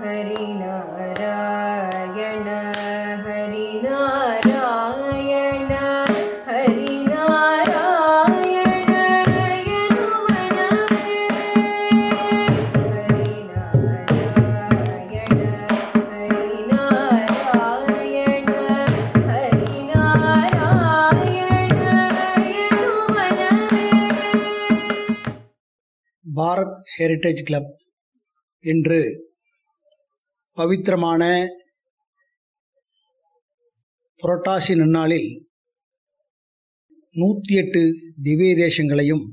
ஹரிநாராயண ஹரிநாராயண ஹரிநாராயண எனவனவே ஹரிநாராயண ஹரிநாராயண ஹரிநாராயண எனவனவே Bharat heritage club இன்று பவித்திரமான புரட்டாசி நன்னாளில் நூற்றி எட்டு திவ்ய தேசங்களையும்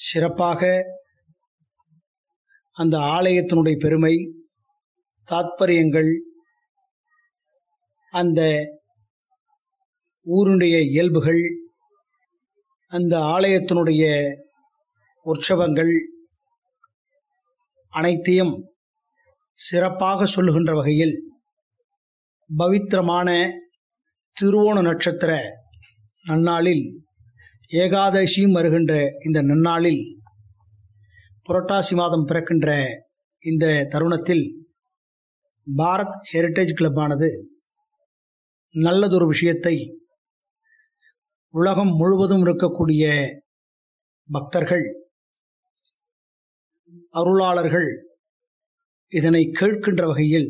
சிறப்பாக அந்த ஆலயத்தினுடைய பெருமை தாத்பரியங்கள் அந்த ஊருடைய இயல்புகள் அந்த ஆலயத்தினுடைய உற்சவங்கள் அனைத்தையும் சிறப்பாக சொல்லுகின்ற வகையில் பவித்திரமான திருவோண நட்சத்திர நன்னாளில் ஏகாதசியும் வருகின்ற இந்த நன்னாளில் புரட்டாசி மாதம் பிறக்கின்ற இந்த தருணத்தில் பாரத் ஹெரிட்டேஜ் கிளப்பானது நல்லதொரு விஷயத்தை உலகம் முழுவதும் இருக்கக்கூடிய பக்தர்கள் அருளாளர்கள் இதனை கேட்கின்ற வகையில்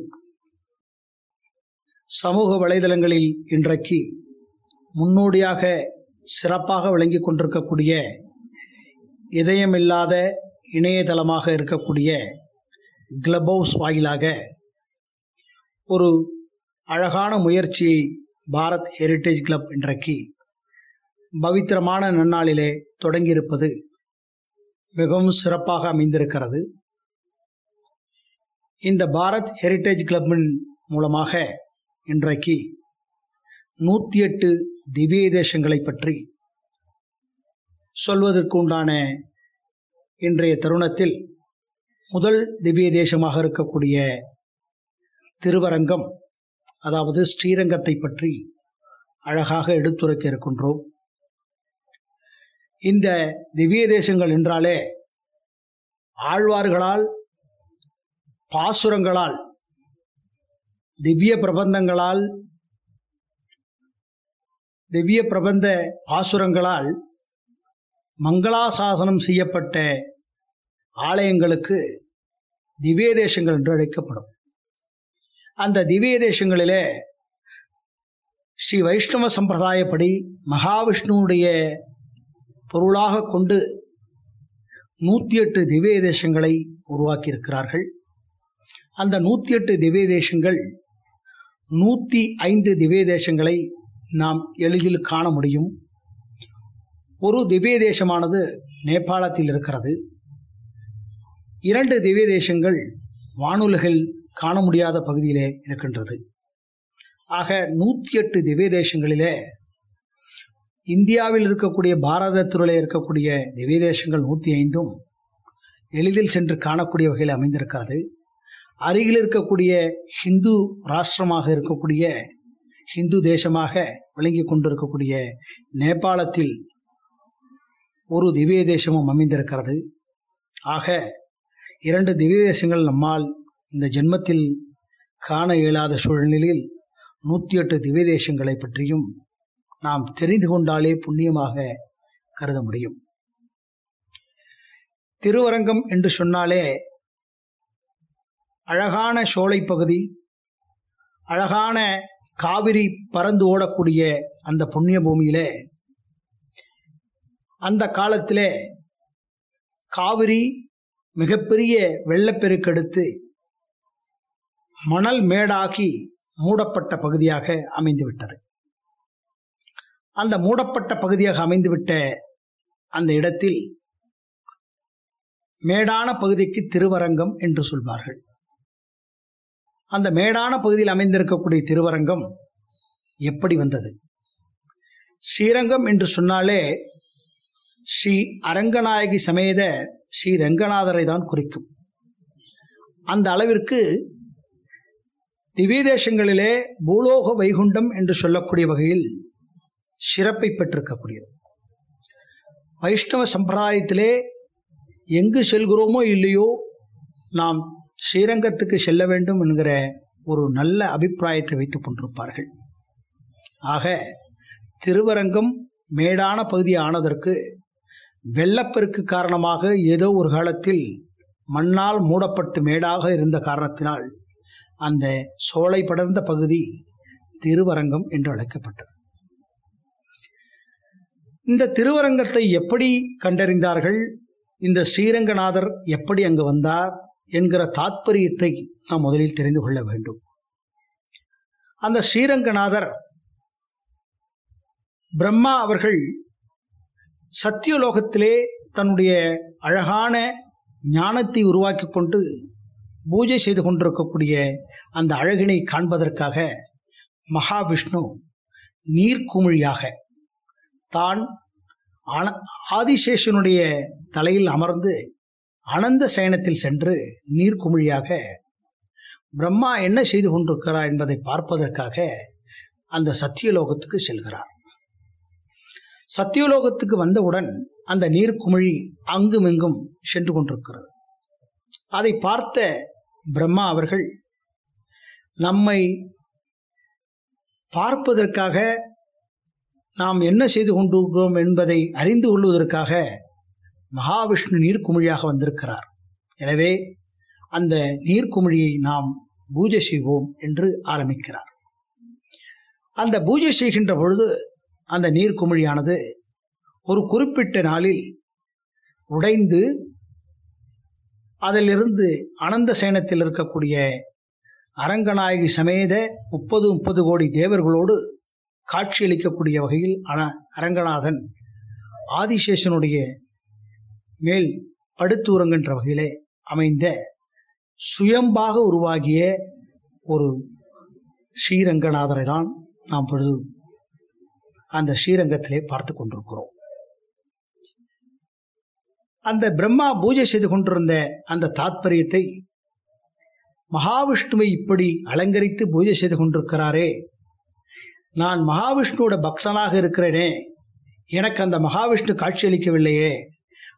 சமூக வலைதளங்களில் இன்றைக்கு முன்னோடியாக சிறப்பாக விளங்கி கொண்டிருக்கக்கூடிய இதயமில்லாத இணையதளமாக இருக்கக்கூடிய கிளப் ஹவுஸ் வாயிலாக ஒரு அழகான முயற்சியை பாரத் ஹெரிட்டேஜ் கிளப் இன்றைக்கு பவித்திரமான நன்னாளிலே தொடங்கியிருப்பது மிகவும் சிறப்பாக அமைந்திருக்கிறது. இந்த பாரத் ஹெரிட்டேஜ் கிளப்பின் மூலமாக இன்றைக்கு நூற்றி எட்டு திவ்ய தேசங்களை பற்றி சொல்வதற்கு உண்டான இன்றைய தருணத்தில் முதல் திவ்ய தேசமாக இருக்கக்கூடிய திருவரங்கம் அதாவது ஸ்ரீரங்கத்தை பற்றி அழகாக எடுத்துரைக்க இருக்கின்றோம். இந்த திவ்ய தேசங்கள் என்றாலே ஆழ்வார்களால் பாசுரங்களால் திவ்ய பிரபந்தங்களால் திவ்ய பிரபந்த பாசுரங்களால் மங்களாசாசனம் செய்யப்பட்ட ஆலயங்களுக்கு திவ்ய தேசங்கள் என்று அழைக்கப்படும். அந்த திவ்ய தேசங்களிலே ஸ்ரீ வைஷ்ணவ சம்பிரதாயப்படி மகாவிஷ்ணுவுடைய பொருளாக கொண்டு நூற்றி எட்டு திவ்ய தேசங்களை உருவாக்கியிருக்கிறார்கள். அந்த நூற்றி எட்டு திவ்ய தேசங்கள் நூற்றி ஐந்து திவ்ய தேசங்களை நாம் எளிதில் காண முடியும். ஒரு திவ்ய தேசமானது நேபாளத்தில் இருக்கிறது. இரண்டு திவ்ய தேசங்கள் வானுலகில் காண முடியாத பகுதியிலே இருக்கின்றது. ஆக நூற்றி எட்டு திவ்ய தேசங்களிலே இந்தியாவில் இருக்கக்கூடிய பாரதத்திலே இருக்கக்கூடிய திவ்ய தேசங்கள் நூற்றி ஐந்தும் எளிதில் சென்று காணக்கூடிய வகையில் அமைந்திருக்கிறது. அருகில் இருக்கக்கூடிய ஹிந்து ராஷ்டிரமாக இருக்கக்கூடிய ஹிந்து தேசமாக விளங்கி கொண்டிருக்கக்கூடிய நேபாளத்தில் ஒரு திவ்ய தேசமும் அமைந்திருக்கிறது. ஆக இரண்டு திவ்ய தேசங்கள் நம்மால் இந்த ஜென்மத்தில் காண இயலாத சூழ்நிலையில் நூற்றி எட்டு திவ்ய தேசங்களை பற்றியும் நாம் தெரிந்து கொண்டாலே புண்ணியமாக கருத முடியும். திருவரங்கம் என்று சொன்னாலே அழகான சோலை பகுதி அழகான காவிரி பறந்து ஓடக்கூடிய அந்த புண்ணிய பூமியில அந்த காலத்தில் காவிரி மிகப்பெரிய வெள்ளப்பெருக்கெடுத்து மணல் மேடாகி மூடப்பட்ட பகுதியாக அமைந்துவிட்டது. அந்த மூடப்பட்ட பகுதியாக அமைந்துவிட்ட அந்த இடத்தில் மேடான பகுதிக்கு திருவரங்கம் என்று சொல்வார்கள். அந்த மேடான பகுதியில் அமைந்திருக்கக்கூடிய திருவரங்கம் எப்படி வந்தது? ஸ்ரீரங்கம் என்று சொன்னாலே ஸ்ரீ அரங்கநாயகி சமேத ஸ்ரீ ரங்கநாதரை தான் குறிக்கும். அந்த அளவிற்கு திவ்யதேசங்களிலே பூலோக வைகுண்டம் என்று சொல்லக்கூடிய வகையில் சிறப்பை பெற்றிருக்கக்கூடியது. வைஷ்ணவ சம்பிரதாயத்திலே எங்கு செல்கிறோமோ இல்லையோ நாம் ஸ்ரீரங்கத்துக்கு செல்ல வேண்டும் என்கிற ஒரு நல்ல அபிப்பிராயத்தை வைத்துக் கொண்டிருப்பார்கள். ஆக திருவரங்கம் மேடான பகுதி ஆனதற்கு வெள்ளப்பெருக்கு காரணமாக ஏதோ ஒரு காலத்தில் மண்ணால் மூடப்பட்டு மேடாக இருந்த காரணத்தினால் அந்த சோலை படர்ந்த பகுதி திருவரங்கம் என்று அழைக்கப்பட்டது. இந்த திருவரங்கத்தை எப்படி கண்டறிந்தார்கள்? இந்த ஸ்ரீரங்கநாதர் எப்படி அங்கு வந்தார்? என்கிற தாத்பரியத்தை நாம் முதலில் தெரிந்து கொள்ள வேண்டும். அந்த ஸ்ரீரங்கநாதர் பிரம்மா அவர்கள் சத்தியலோகத்திலே தன்னுடைய அழகான ஞானத்தை உருவாக்கி கொண்டு பூஜை செய்து கொண்டிருக்கக்கூடிய அந்த அழகினை காண்பதற்காக மகாவிஷ்ணு நீர்க்குமிழியாக தான் ஆன- ஆதிசேஷனுடைய தலையில் அமர்ந்து அனந்த சயனத்தில் சென்று நீர்க்குமிழியாக பிரம்மா என்ன செய்து கொண்டிருக்கிறார் என்பதை பார்ப்பதற்காக அந்த சத்தியலோகத்துக்கு செல்கிறார். சத்தியலோகத்துக்கு வந்தவுடன் அந்த நீர்க்குமிழி அங்குமிங்கும் சென்று கொண்டிருக்கிறது. அதை பார்த்த பிரம்மா அவர்கள் நம்மை பார்ப்பதற்காக நாம் என்ன செய்து கொண்டிருக்கிறோம் என்பதை அறிந்து கொள்வதற்காக மகாவிஷ்ணு நீர்க்குமிழியாக வந்திருக்கிறார். எனவே அந்த நீர்க்குமிழியை நாம் பூஜை செய்வோம் என்று ஆரம்பிக்கிறார். அந்த பூஜை செய்கின்ற பொழுது அந்த நீர்க்குமிழியானது ஒரு குறிப்பிட்ட நாளில் உடைந்து அதிலிருந்து அனந்த சேனத்தில் இருக்கக்கூடிய அரங்கநாயகி சமேத முப்பது முப்பது கோடி தேவர்களோடு காட்சியளிக்கக்கூடிய வகையில் அன அரங்கநாதன் ஆதிசேஷனுடைய மேல் படுத்துறங்குகின்ற வகையிலே அமைந்த சுயம்பாக உருவாகிய ஒரு ஸ்ரீரங்கநாதரை தான் நாம் பொழுது அந்த ஸ்ரீரங்கத்திலே பார்த்து கொண்டிருக்கிறோம். அந்த பிரம்மா பூஜை செய்து கொண்டிருந்த அந்த தாத்பரியத்தை மகாவிஷ்ணுவை இப்படி அலங்கரித்து பூஜை செய்து கொண்டிருக்கிறாரே நான் மகாவிஷ்ணுவோட பக்தனாக இருக்கிறேனே எனக்கு அந்த மகாவிஷ்ணு காட்சியளிக்கவில்லையே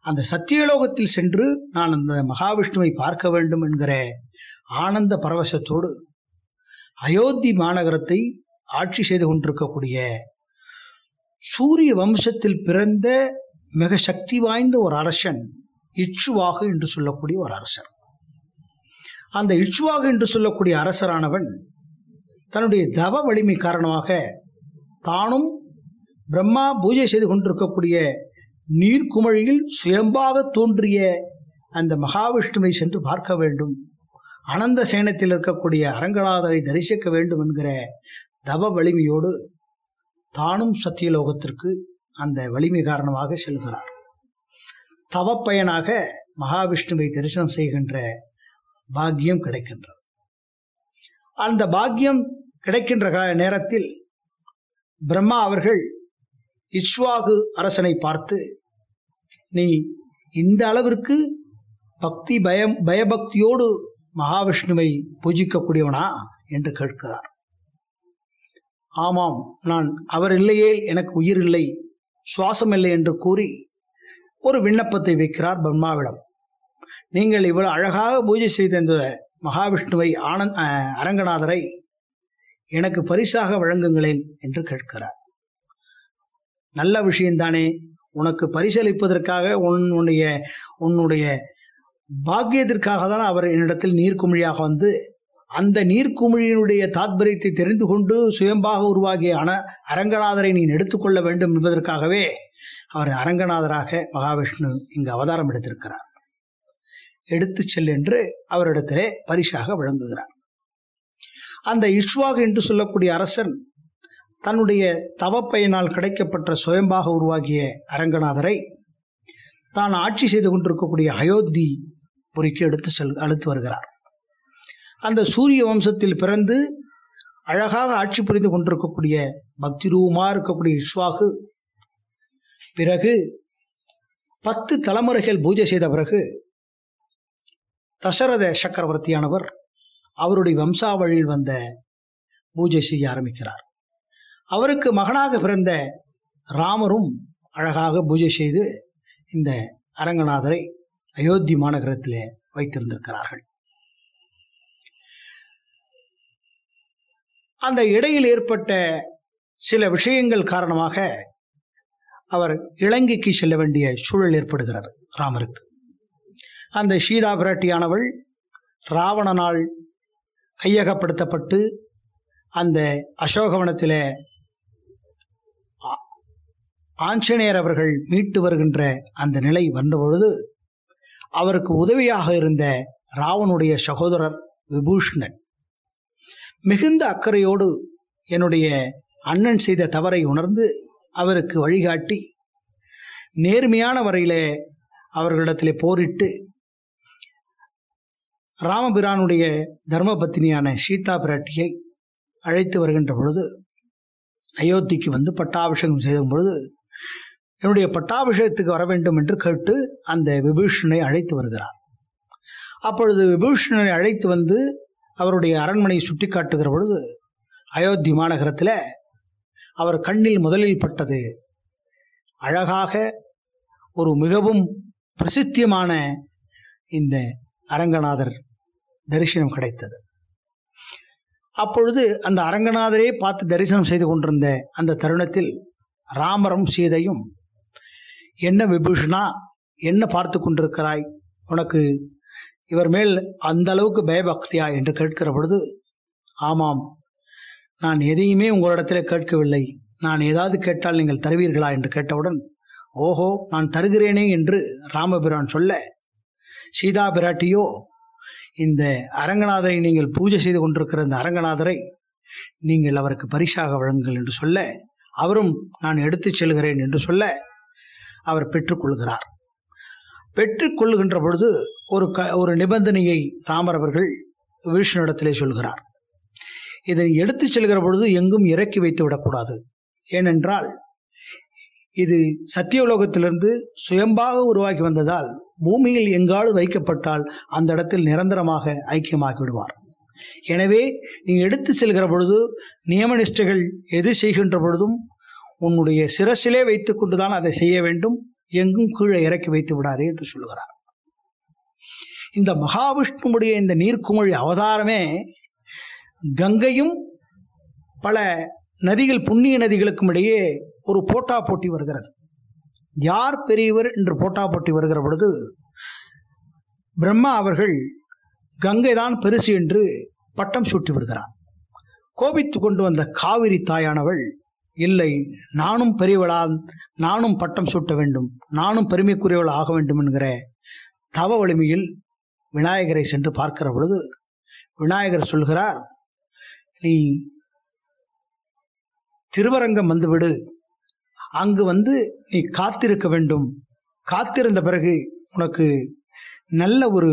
அந்த சத்தியலோகத்தில் சென்று நான் அந்த மகாவிஷ்ணுவை பார்க்க வேண்டும் என்கிற ஆனந்த பரவசத்தோடு அயோத்தி மாநகரத்தை ஆட்சி செய்து கொண்டிருக்கக்கூடிய சூரிய வம்சத்தில் பிறந்த மிக சக்தி வாய்ந்த ஒரு அரசன் இச்சுவாகு என்று சொல்லக்கூடிய ஒரு அரசர். அந்த இச்சுவாகு என்று சொல்லக்கூடிய அரசரானவன் தன்னுடைய தவ வலிமை காரணமாக தானும் பிரம்மா பூஜை செய்து கொண்டிருக்கக்கூடிய நீர்க்குமழியில் சுயம்பாக தோன்றிய அந்த மகாவிஷ்ணுவை சென்று பார்க்க வேண்டும். அனந்த சேனத்தில் இருக்கக்கூடிய அரங்கநாதரை தரிசிக்க வேண்டும் என்கிற தவ வலிமையோடு தானும் சத்தியலோகத்திற்கு அந்த வலிமை காரணமாக செல்கிறார். தவப்பயனாக மகாவிஷ்ணுவை தரிசனம் செய்கின்ற பாக்கியம் கிடைக்கின்றது. அந்த பாக்கியம் கிடைக்கின்ற நேரத்தில் பிரம்மா அவர்கள் இஷ்வாகு அரசனை பார்த்து நீ இந்த அளவிற்கு பக்தி பயம் பயபக்தியோடு மகாவிஷ்ணுவை பூஜிக்கக்கூடியவனா? என்று கேட்கிறார். ஆமாம் நான் அவர் இல்லையே எனக்கு உயிர் இல்லை சுவாசம் இல்லை என்று கூறி ஒரு விண்ணப்பத்தை வைக்கிறார் பிரம்மாவிடம். நீங்கள் இவ்வளவு அழகாக பூஜை செய்த இந்த மகாவிஷ்ணுவை ஆனந்த் அரங்கநாதரை எனக்கு பரிசாக வழங்குங்களேன் என்று கேட்கிறார். நல்ல விஷயம்தானே? உனக்கு பரிசளிப்பதற்காக உன்னுடைய உன்னுடைய பாக்கியத்திற்காக தான் அவர் என்னிடத்தில் நீர்க்குமிழியாக வந்து அந்த நீர்க்குமிழியினுடைய தாத்பரியத்தை தெரிந்து கொண்டு சுயம்பாக உருவாகிய அன அரங்கநாதரை நீ எடுத்துக்கொள்ள வேண்டும் என்பதற்காகவே அவர் அரங்கநாதராக மகாவிஷ்ணு இங்கு அவதாரம் எடுத்திருக்கிறார். எடுத்துச் செல் என்று அவரிடத்திலே பரிசாக வழங்குகிறார். அந்த இஷ்வாக் என்று சொல்லக்கூடிய அரசன் தன்னுடைய தவப்பையினால் கிடைக்கப்பட்ட சுயம்பாக உருவாகிய அரங்கநாதரை தான் ஆட்சி செய்து கொண்டிருக்கக்கூடிய அயோத்தி புரிக்கு எடுத்து செல் அழுத்து வருகிறார். அந்த சூரிய வம்சத்தில் பிறந்து அழகாக ஆட்சி புரிந்து கொண்டிருக்கக்கூடிய பக்தி ரூபமாக இருக்கக்கூடிய இஷ்வாகு பிறகு பத்து தலைமுறைகள் பூஜை செய்த பிறகு தசரத சக்கரவர்த்தியானவர் அவருடைய வம்சாவழியில் வந்த பூஜை செய்ய ஆரம்பிக்கிறார். அவருக்கு மகனாக பிறந்த ராமரும் அழகாக பூஜை செய்து இந்த அரங்கநாதரை அயோத்தி மாநகரத்தில் வைத்திருந்திருக்கிறார்கள். அந்த இடையில் ஏற்பட்ட சில விஷயங்கள் காரணமாக அவர் இலங்கைக்கு செல்ல வேண்டிய சூழல் ஏற்படுகிறது ராமருக்கு. அந்த சீதா பிராட்டியானவள் ராவணனால் கையகப்படுத்தப்பட்டு அந்த அசோகவனத்தில் ஆஞ்சநேயர் அவர்கள் மீட்டு வருகின்ற அந்த நிலை வந்தபொழுது அவருக்கு உதவியாக இருந்த ராவனுடைய சகோதரர் விபூஷ்ணன் மிகுந்த அக்கறையோடு என்னுடைய அண்ணன் செய்த தவறை உணர்ந்து அவருக்கு வழிகாட்டி நேர்மையான வரையிலே அவர்களிடத்திலே போரிட்டு ராமபிரானுடைய தர்மபத்தினியான சீதா பிராட்டியை அழைத்து வருகின்ற பொழுது அயோத்திக்கு வந்து பட்டாபிஷேகம் செய்த பொழுது என்னுடைய பட்டாபிஷேகத்துக்கு வர வேண்டும் என்று கேட்டு அந்த விபீஷணனை அழைத்து வருகிறார். அப்பொழுது விபீஷணனை அழைத்து வந்து அவருடைய அரண்மனையை சுட்டி காட்டுகிற பொழுது அயோத்தி மாநகரத்தில் அவர் கண்ணில் முதலில் பட்டது. அழகாக ஒரு மிகவும் பிரசித்தியமான இந்த அரங்கநாதர் தரிசனம் கிடைத்தது. அப்பொழுது அந்த அரங்கநாதரே பார்த்து தரிசனம் செய்து கொண்டிருந்த அந்த தருணத்தில் ராமரும் சீதையும் என்ன விபூஷணா? என்ன பார்த்து கொண்டிருக்கிறாய்? உனக்கு இவர் மேல் அந்த அளவுக்கு பயபக்தியா? என்று கேட்கிற பொழுது ஆமாம் நான் எதையுமே உங்களிடத்தில் கேட்கவில்லை. நான் ஏதாவது கேட்டால் நீங்கள் தருவீர்களா? என்று கேட்டவுடன் ஓஹோ நான் தருகிறேனே என்று ராமபிரான் சொல்ல சீதா பிராட்டியோ இந்த அரங்கநாதரை நீங்கள் பூஜை செய்து கொண்டிருக்கிற இந்த அரங்கநாதரை நீங்கள் அவருக்கு பரிசாக வழங்குங்கள் என்று சொல்ல அவரும் நான் எடுத்துச் செல்கிறேன் என்று சொல்ல அவர் பெற்றுக்கொள்கிறார். பெற்றுக்கொள்ளுகின்ற பொழுது ஒரு க ஒரு நிபந்தனையை ராமர் அவர்கள் விஷ்ணுவிடத்திலே சொல்கிறார். இதை எடுத்துச் செல்கிற பொழுது எங்கும் இறக்கி வைத்து விடக்கூடாது. ஏனென்றால் இது சத்தியலோகத்திலிருந்து சுயம்பாக உருவாக்கி வந்ததால் பூமியில் எங்காவது வைக்கப்பட்டால் அந்த இடத்தில் நிரந்தரமாக ஐக்கியமாகி விடுவார். எனவே நீ எடுத்து செல்கிற பொழுது நியமனிஷ்டைகள் எது செய்கின்ற பொழுதும் உன்னுடைய சிரசிலே வைத்துக்கொண்டு கொண்டுதான் அதை செய்ய வேண்டும். எங்கும் கீழே இறக்கி வைத்து விடாதே என்று சொல்லுகிறார். இந்த மகாவிஷ்ணுவுடைய இந்த நீர்க்குமிழி அவதாரமே கங்கையும் பல நதிகள் புண்ணிய நதிகளுக்கும் இடையே ஒரு போட்டா போட்டி வருகிறது. யார் பெரியவர் என்று போட்டா போட்டி வருகிற பொழுது பிரம்மா அவர்கள் கங்கை தான் பெருசு என்று பட்டம் சூட்டி விடுகிறார். கோபித்து கொண்டு வந்த காவிரி தாயானவள் இல்லை நானும் பெரியவளால் நானும் பட்டம் சூட்ட வேண்டும் நானும் பெருமைக்குரியவள் ஆக வேண்டும் என்கிற தவ வலிமையில் விநாயகரை சென்று பார்க்கிற பொழுது விநாயகர் சொல்கிறார் நீ திருவரங்கம் வந்துவிடு அங்கு வந்து நீ காத்திருக்க வேண்டும். காத்திருந்த பிறகு உனக்கு நல்ல ஒரு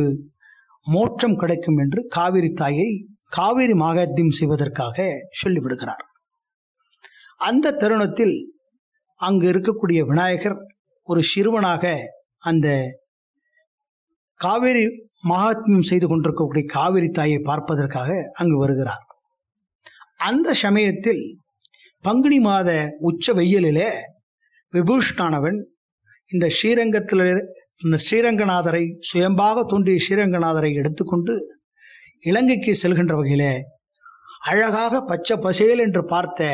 மோட்சம் கிடைக்கும் என்று காவிரி தாயை காவிரி மாகாத்தியம் செய்வதற்காக சொல்லிவிடுகிறார். அந்த தருணத்தில் அங்கு இருக்கக்கூடிய விநாயகர் ஒரு சிறுவனாக அந்த காவேரி மகாத்மியம் செய்து கொண்டிருக்கக்கூடிய காவிரி தாயை பார்ப்பதற்காக அங்கு வருகிறார். அந்த சமயத்தில் பங்குனி மாத உச்ச வெயிலிலே விபூஷ்ணானவன் இந்த ஸ்ரீரங்கத்தில் இந்த ஸ்ரீரங்கநாதரை சுயம்பாக தோன்றிய ஸ்ரீரங்கநாதரை எடுத்துக்கொண்டு இலங்கைக்கு செல்கின்ற வகையில் அழகாக பச்சை பசேல் என்று பார்த்த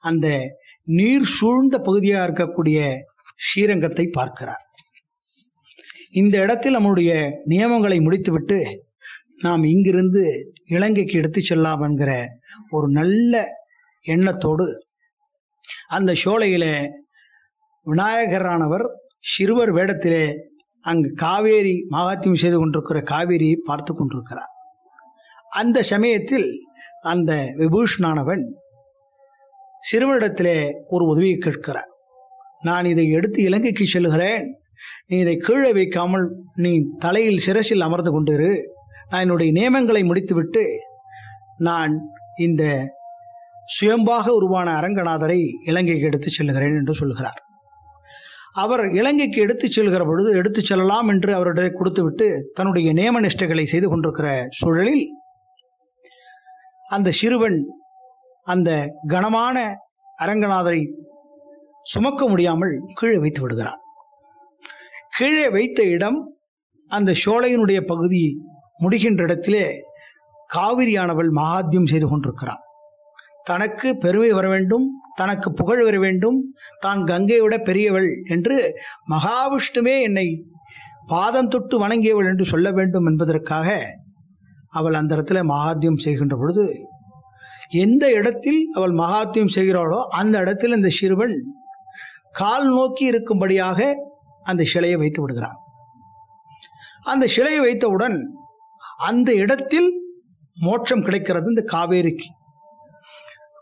அந்த நீர் சூழ்ந்த பகுதியாக இருக்கக்கூடிய ஸ்ரீரங்கத்தை பார்க்கிறார். இந்த இடத்தில் நம்முடைய நியமங்களை முடித்துவிட்டு நாம் இங்கிருந்து இலங்கைக்கு எடுத்து செல்லாம் என்கிற ஒரு நல்ல எண்ணத்தோடு அந்த சோலையில் விநாயகரானவர் சிறுவர் வேடத்திலே அங்கு காவேரி மகாத்தியம் செய்து கொண்டிருக்கிற காவேரியை பார்த்து கொண்டிருக்கிறார். அந்த சமயத்தில் அந்த விபூஷணானவன் சிறுவனிடத்திலே ஒரு உதவியை கேட்கிறார். நான் இதை எடுத்து இலங்கைக்கு செல்கிறேன் நீ இதை கீழே வைக்காமல் நீ தலையில் சிரசில் அமர்ந்து கொண்டிரு. நான் என்னுடைய நியமங்களை முடித்துவிட்டு நான் இந்த சுயம்பாக உருவான அரங்கநாதரை இலங்கைக்கு எடுத்துச் செல்கிறேன் என்று சொல்கிறார். அவர் இலங்கைக்கு எடுத்துச் செல்கிற பொழுது எடுத்துச் செல்லலாம் என்று அவரிடம் கொடுத்துவிட்டு தன்னுடைய நியம நிஷ்டைகளை செய்து கொண்டிருக்கிற சூழலில் அந்த சிறுவன் அந்த கனமான அரங்கநாதரை சுமக்க முடியாமல் கீழே வைத்து விடுகிறார். கீழே வைத்த இடம் அந்த சோலையினுடைய பகுதி முடிகின்ற இடத்திலே காவிரியானவள் மகாத்தியம் செய்து கொண்டிருக்கிறார். தனக்கு பெருமை வர வேண்டும் தனக்கு புகழ் வர வேண்டும் தான் கங்கையோட பெரியவள் என்று மகாவிஷ்ணுவே என்னை பாதம் தொட்டு வணங்கியவள் என்று சொல்ல வேண்டும் என்பதற்காக அவள் அந்த இடத்துல மகாத்தியம் செய்கின்ற பொழுது எந்த இடத்தில் அவள் மகாத்தியம் செய்கிறாளோ அந்த இடத்தில் இந்த சிறுவன் கால் நோக்கி இருக்கும்படியாக அந்த சிலையை வைத்து விடுகிறான். அந்த சிலையை வைத்தவுடன் அந்த இடத்தில் மோட்சம் கிடைக்கிறது இந்த காவேரிக்கு.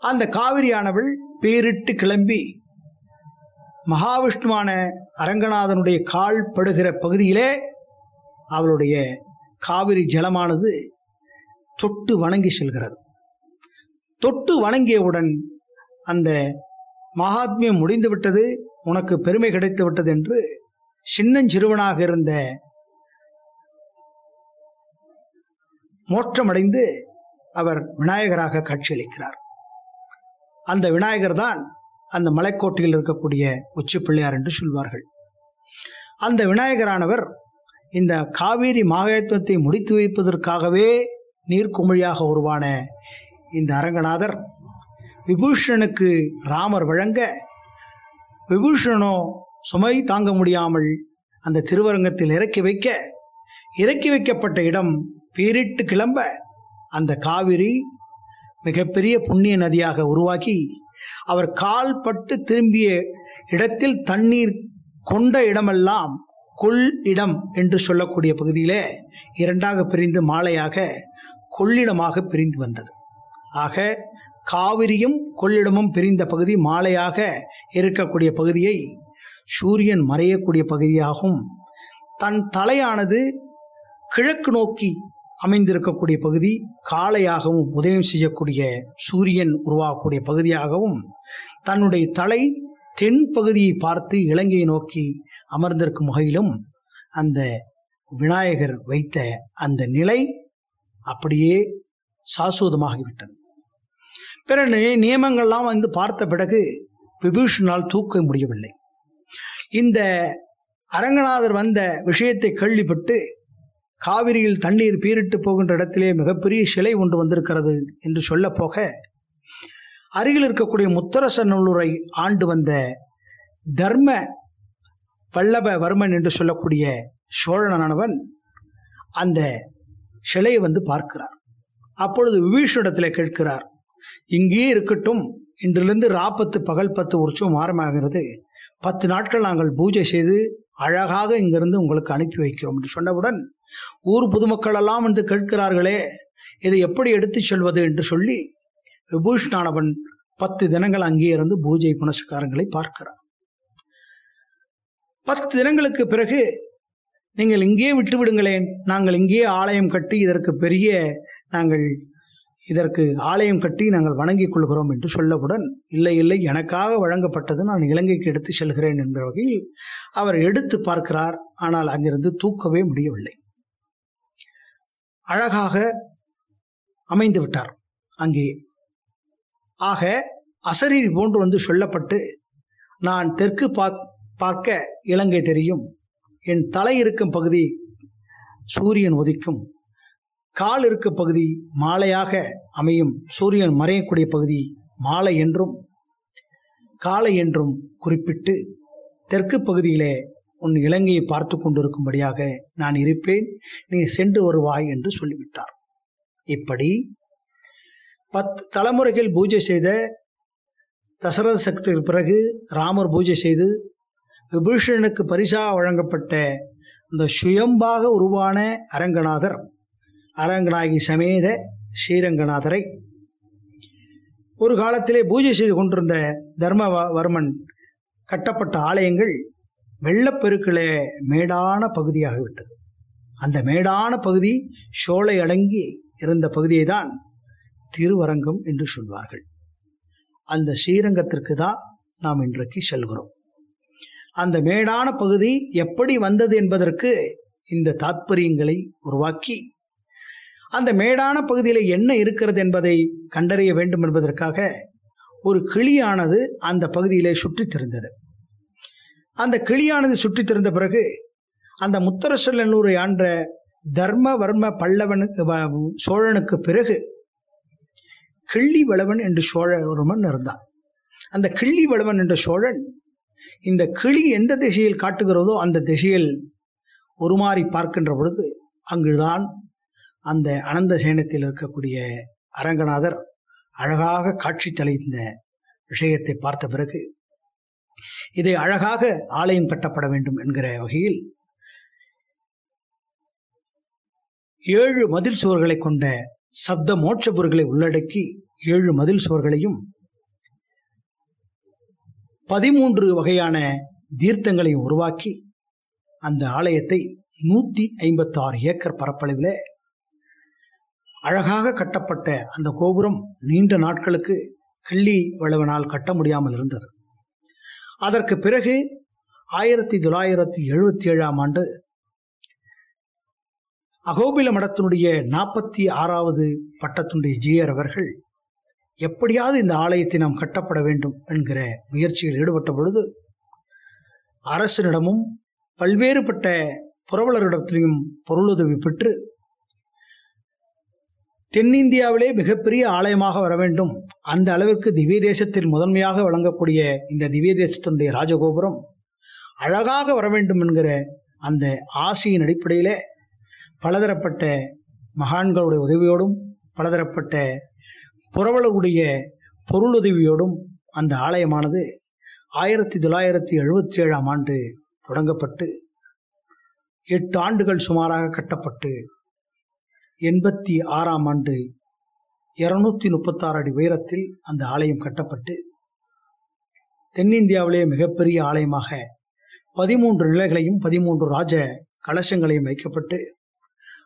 அந்த காவிரியானவள் பேரிட்டு கிளம்பி மகாவிஷ்ணுவான அரங்கநாதனுடைய கால் படுகிற பகுதியிலே அவளுடைய காவிரி ஜலமானது தொட்டு வணங்கி செல்கிறது. தொட்டு வணங்கியவுடன் அந்த மகாத்மியம் முடிந்து விட்டது உனக்கு பெருமை கிடைத்து விட்டது என்று சின்னஞ்சிறுவனாக இருந்த மோற்றமடைந்து அவர் விநாயகராக காட்சியளிக்கிறார். அந்த விநாயகர் தான் அந்த மலைக்கோட்டையில் இருக்கக்கூடிய உச்சி பிள்ளையார் என்று சொல்வார்கள். அந்த விநாயகரானவர் இந்த காவேரி மாகாயத்துவத்தை முடித்து வைப்பதற்காகவே நீர்க்குமிழியாக உருவான இந்த அரங்கநாதர் விபூஷணனுக்கு ராமர் வழங்க விபூஷணனோ சுமை தாங்க முடியாமல் அந்த திருவரங்கத்தில் இறக்கி வைக்க இறக்கி வைக்கப்பட்ட இடம் பேரிட்டு கிளம்ப அந்த காவிரி மிகப்பெரிய புண்ணிய நதியாக உருவாக்கி அவர் கால் பட்டு திரும்பிய இடத்தில் தண்ணீர் கொண்ட இடமெல்லாம் கொள் இடம் என்று சொல்லக்கூடிய பகுதியிலே இரண்டாக பிரிந்து மாலையாக கொள்ளிடமாக பிரிந்து வந்தது. ஆக காவிரியும் கொள்ளிடமும் பிரிந்த பகுதி மாலையாக இருக்கக்கூடிய பகுதியை சூரியன் மறையக்கூடிய பகுதியாகவும் தன் தலையானது கிழக்கு நோக்கி அமைந்திருக்கக்கூடிய பகுதி காலையாகவும் உதயம் செய்யக்கூடிய சூரியன் உருவாகக்கூடிய பகுதியாகவும் தன்னுடைய தலை தென் பகுதியை பார்த்து இலங்கையை நோக்கி அமர்ந்திருக்கும் வகையிலும் அந்த விநாயகர் வைத்த அந்த நிலை அப்படியே சாஸ்வதமாகிவிட்டது. பிறகு நியமங்கள்லாம் வந்து பார்த்த பிறகு விபூஷனால் தூக்க முடியவில்லை. இந்த அரங்கநாதர் வந்த விஷயத்தை கேள்விப்பட்டு காவிரியில் தண்ணீர் பீரிட்டு போகின்ற இடத்திலே மிகப்பெரிய சிலை ஒன்று வந்திருக்கிறது என்று சொல்ல போக அருகில் இருக்கக்கூடிய முத்தரசநல்லூரை ஆண்டு வந்த தர்ம வல்லப வர்மன் என்று சொல்லக்கூடிய சோழனானவன் அந்த சிலையை வந்து பார்க்கிறார். அப்பொழுது விபீஷனிடத்தில் கேட்கிறார் இங்கேயே இருக்கட்டும். இன்றிலிருந்து ராப்பத்து பகல் பத்து உற்சவம் ஆரம்பமாகிறது. பத்து நாட்கள் நாங்கள் பூஜை செய்து அழகாக இங்கிருந்து உங்களுக்கு அனுப்பி வைக்கிறோம் என்று சொன்னவுடன் ஊர் பொதுமக்கள் எல்லாம் வந்து கேட்கிறார்களே இதை எப்படி எடுத்துச் செல்வது என்று சொல்லி விபூஷணானவன் பத்து தினங்கள் அங்கே இருந்து பூஜை புனஸ்காரங்களை பார்க்கிறார் பத்து தினங்களுக்கு பிறகு நீங்கள் இங்கே விட்டு விடுங்களேன் நாங்கள் இங்கே ஆலயம் கட்டி இதற்கு பெரிய நாங்கள் இதற்கு ஆலயம் கட்டி நாங்கள் வணங்கிக் கொள்கிறோம் என்று சொல்லவுடன் இல்லை இல்லை எனக்காக வழங்கப்பட்டது நான் இலங்கைக்கு எடுத்து செல்கிறேன் என்ற வகையில் அவர் எடுத்து பார்க்கிறார். ஆனால் அங்கிருந்து தூக்கவே முடியவில்லை. அழகாக அமைந்து விட்டார். அங்கே ஆக அசரீரி போன்று வந்து சொல்லப்பட்டு நான் தெற்கு பார்க்க இலங்கை தெரியும். என் தலை இருக்கும் பகுதி சூரியன் உதிக்கும். கால் இருக்க பகுதி மாலையாக அமையும் சூரியன் மறையக்கூடிய பகுதி மாலை என்றும் காலை என்றும் குறிப்பிட்டு தெற்கு பகுதியிலே உன் இலங்கையை பார்த்து கொண்டிருக்கும்படியாக நான் இருப்பேன் நீ சென்று வருவாய் என்று சொல்லிவிட்டார். இப்படி பத்து தலைமுறைகள் பூஜை செய்த தசரத சக்திக்கு பிறகு ராமர் பூஜை செய்து விபீஷணனுக்கு பரிசாக வழங்கப்பட்ட இந்த சுயம்பாக உருவான அரங்கநாதர். அரங்கநாயகி சமேத ஸ்ரீரங்கநாதரை. ஒரு காலத்திலே பூஜை செய்து கொண்டிருந்த தர்மவர்மன் கட்டப்பட்ட ஆலயங்கள் வெள்ளப்பெருக்கிலே மேடான பகுதியாகிவிட்டது அந்த மேடான பகுதி சோலை அடங்கி இருந்த பகுதியை தான் திருவரங்கம் என்று சொல்வார்கள். அந்த ஸ்ரீரங்கத்திற்கு தான் நாம் இன்றைக்கு செல்கிறோம். அந்த மேடான பகுதி எப்படி வந்தது என்பதற்கு இந்த தாத்பரியங்களை உருவாக்கி அந்த மேடான பகுதியில் என்ன இருக்கிறது என்பதை கண்டறிய வேண்டும் என்பதற்காக ஒரு கிளியானது அந்த பகுதியிலே சுற்றித் திரிந்தது. அந்த கிளியானது சுற்றித் திரிந்த பிறகு அந்த முத்தரசல்லூரை ஆண்ட தர்மவர்ம பல்லவனுக்கு சோழனுக்கு பிறகு கிள்ளி வளவன் என்று சோழ இருந்தான். அந்த கிள்ளி வளவன் என்ற சோழன் இந்த கிளி எந்த திசையில் காட்டுகிறதோ அந்த திசையில் உருமாறி பார்க்கின்ற பொழுது அங்குதான் அந்த அனந்த சேனத்தில் இருக்கக்கூடிய அரங்கநாதர் அழகாக காட்சி தலைந்த விஷயத்தை பார்த்த பிறகு இதை அழகாக ஆலயம் கட்டப்பட வேண்டும் என்கிற வகையில் ஏழு மதில் சுவர்களை கொண்ட சப்த மோட்சபுர்களை உள்ளடக்கி ஏழு மதில் சுவர்களையும் பதிமூன்று வகையான தீர்த்தங்களையும் உருவாக்கி அந்த ஆலயத்தை நூற்றி ஐம்பத்தாறு ஏக்கர் பரப்பளவில் அழகாக கட்டப்பட்ட அந்த கோபுரம் நீண்ட நாட்களுக்கு கிள்ளி வளவனால் கட்ட முடியாமல் இருந்தது. அதற்கு பிறகு ஆயிரத்தி தொள்ளாயிரத்தி எழுபத்தி ஏழாம் ஆண்டு அகோபில மடத்தினுடைய நாற்பத்தி ஆறாவது பட்டத்தினுடைய ஜியர் அவர்கள் எப்படியாவது இந்த ஆலயத்தை நாம் கட்டப்பட வேண்டும் என்கிற முயற்சியில் ஈடுபட்ட பொழுது அரசனிடமும் பல்வேறுபட்ட புரவலரிடத்திலையும் பொருளுதவி பெற்று தென்னிந்தியாவிலே மிகப்பெரிய ஆலயமாக வர வேண்டும். அந்த அளவிற்கு திவ்ய தேசத்தில் முதன்மையாக வழங்கக்கூடிய இந்த திவ்ய தேசத்தினுடைய ராஜகோபுரம் அழகாக வர வேண்டும் என்கிற அந்த ஆசையின் அடிப்படையிலே பலதரப்பட்ட மகான்களுடைய உதவியோடும் பலதரப்பட்ட புரவலருடைய பொருளுதவியோடும் அந்த ஆலயமானது ஆயிரத்தி தொள்ளாயிரத்தி எழுபத்தி ஏழாம் ஆண்டு தொடங்கப்பட்டு எட்டு ஆண்டுகள் சுமாராக கட்டப்பட்டு எண்பத்தி ஆறாம் ஆண்டு இருநூத்தி முப்பத்தாறு அடி உயரத்தில் அந்த ஆலயம் கட்டப்பட்டு தென்னிந்தியாவிலே மிகப்பெரிய ஆலயமாக பதிமூன்று நிலைகளையும் பதிமூன்று ராஜ கலசங்களையும் வைக்கப்பட்டு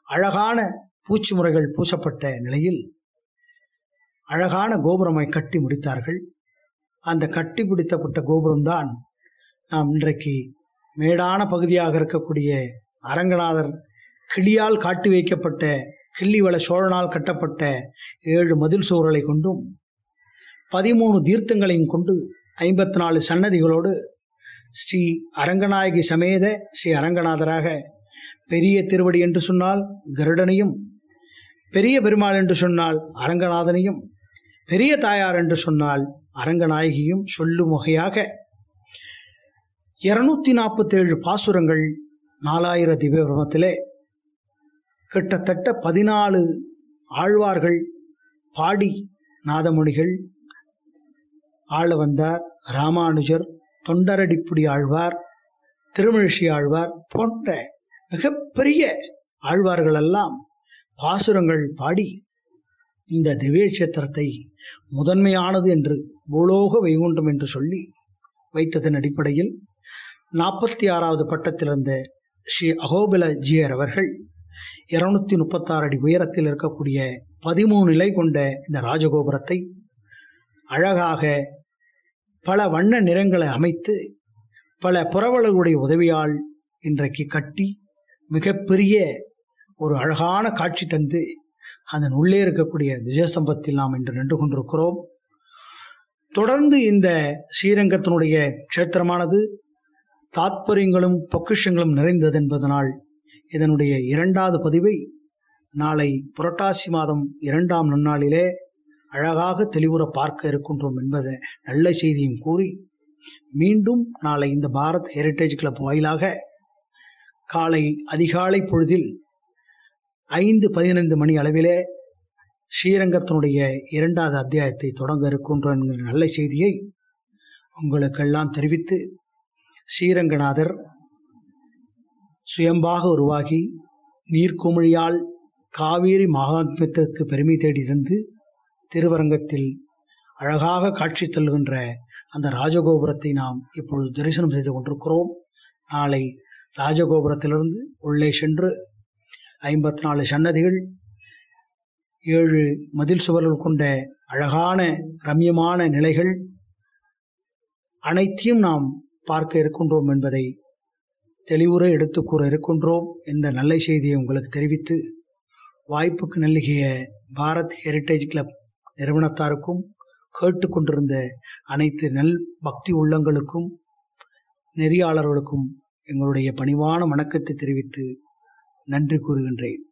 அழகான பூச்சி முறைகள் பூசப்பட்ட நிலையில் அழகான கோபுரமை கட்டி முடித்தார்கள். அந்த கட்டி பிடித்தப்பட்ட கோபுரம்தான் நாம் இன்றைக்கு மேடான பகுதியாக இருக்கக்கூடிய அரங்கநாதர் கிளியால் காட்டி வைக்கப்பட்ட கிள்ளிவள சோழனால் கட்டப்பட்ட ஏழு மதில் சுவர்களை கொண்டும் பதிமூணு தீர்த்தங்களையும் கொண்டு ஐம்பத்தி நாலு சன்னதிகளோடு ஸ்ரீ அரங்கநாயகி சமேத ஸ்ரீ அரங்கநாதராக பெரிய திருவடி என்று சொன்னால் கருடனையும் பெரிய பெருமாள் என்று சொன்னால் அரங்கநாதனையும் பெரிய தாயார் என்று சொன்னால் அரங்கநாயகியும் சொல்லும் வகையாக இருநூத்தி நாற்பத்தேழு பாசுரங்கள் நாலாயிர திவ்யபிரமத்திலே கிட்டத்தட்ட பதினாலு ஆழ்வார்கள் பாடி நாதமொழிகள் ஆள வந்தார் ராமானுஜர் தொண்டரடிப்புடி ஆழ்வார் திருமழிஷி ஆழ்வார் போன்ற மிகப்பெரிய ஆழ்வார்களெல்லாம் பாசுரங்கள் பாடி இந்த திவ்ய கஷேத்திரத்தை முதன்மையானது என்று பூலோக வைகுண்டம் என்று சொல்லி வைத்ததன் அடிப்படையில் நாற்பத்தி ஆறாவது பட்டத்தில் இருந்த ஸ்ரீ அகோபில ஜியர் அவர்கள் இருநூத்தி முப்பத்தாறு அடி உயரத்தில் இருக்கக்கூடிய பதிமூணு நிலை கொண்ட இந்த ராஜகோபுரத்தை அழகாக பல வண்ண நிறங்களை அமைத்து பல புறவலர்களுடைய உதவியால் இன்றைக்கு கட்டி மிகப்பெரிய ஒரு அழகான காட்சி தந்து அதன் உள்ளே இருக்கக்கூடிய திஜஸ்தம்பத்தில் நாம் இன்று நின்று கொண்டிருக்கிறோம். தொடர்ந்து இந்த ஸ்ரீரங்கத்தினுடைய க்ஷேத்திரமானது தாத்பரியங்களும் பொக்கிஷங்களும் நிறைந்தது என்பதனால் இதனுடைய இரண்டாவது பதிவை நாளை புரட்டாசி மாதம் இரண்டாம் நன்னாளிலே அழகாக தெளிவுற பார்க்க இருக்கின்றோம் என்பதை நல்ல செய்தியும் கூறி மீண்டும் நாளை இந்த பாரத் ஹெரிட்டேஜ் கிளப் வாயிலாக காலை அதிகாலை பொழுதில் ஐந்து பதினைந்து மணி அளவிலே ஸ்ரீரங்கத்தினுடைய இரண்டாவது அத்தியாயத்தை தொடங்க இருக்கின்றோம் என்கிற நல்ல செய்தியை உங்களுக்கெல்லாம் தெரிவித்து ஸ்ரீரங்கநாதர் சுயம்பாக உருவாகி நீர்க்குமிழியால் காவேரி மகாத்மியத்திற்கு பெருமை தேடி தந்து திருவரங்கத்தில் அழகாக காட்சி தள்ளுகின்ற அந்த ராஜகோபுரத்தை நாம் இப்பொழுது தரிசனம் செய்து கொண்டிருக்கிறோம். நாளை ராஜகோபுரத்திலிருந்து உள்ளே சென்று ஐம்பத்தி நாலு சன்னதிகள் ஏழு மதில் சுவர்கள் கொண்ட அழகான ரம்யமான நிலைகள் அனைத்தையும் நாம் பார்க்க இருக்கின்றோம் என்பதை தெளிவுற எடுத்து கூற இருக்கின்றோம் என்ற நல்ல செய்தியை உங்களுக்கு தெரிவித்து வாய்ப்புக்கு நல்கிய பாரத் ஹெரிட்டேஜ் கிளப் நிறுவனத்தாருக்கும் கேட்டுக்கொண்டிருந்த அனைத்து நல் பக்தி உள்ளங்களுக்கும் நெறியாளர்களுக்கும் எங்களுடைய பணிவான வணக்கத்தை தெரிவித்து நன்றி கூறுகின்றேன்.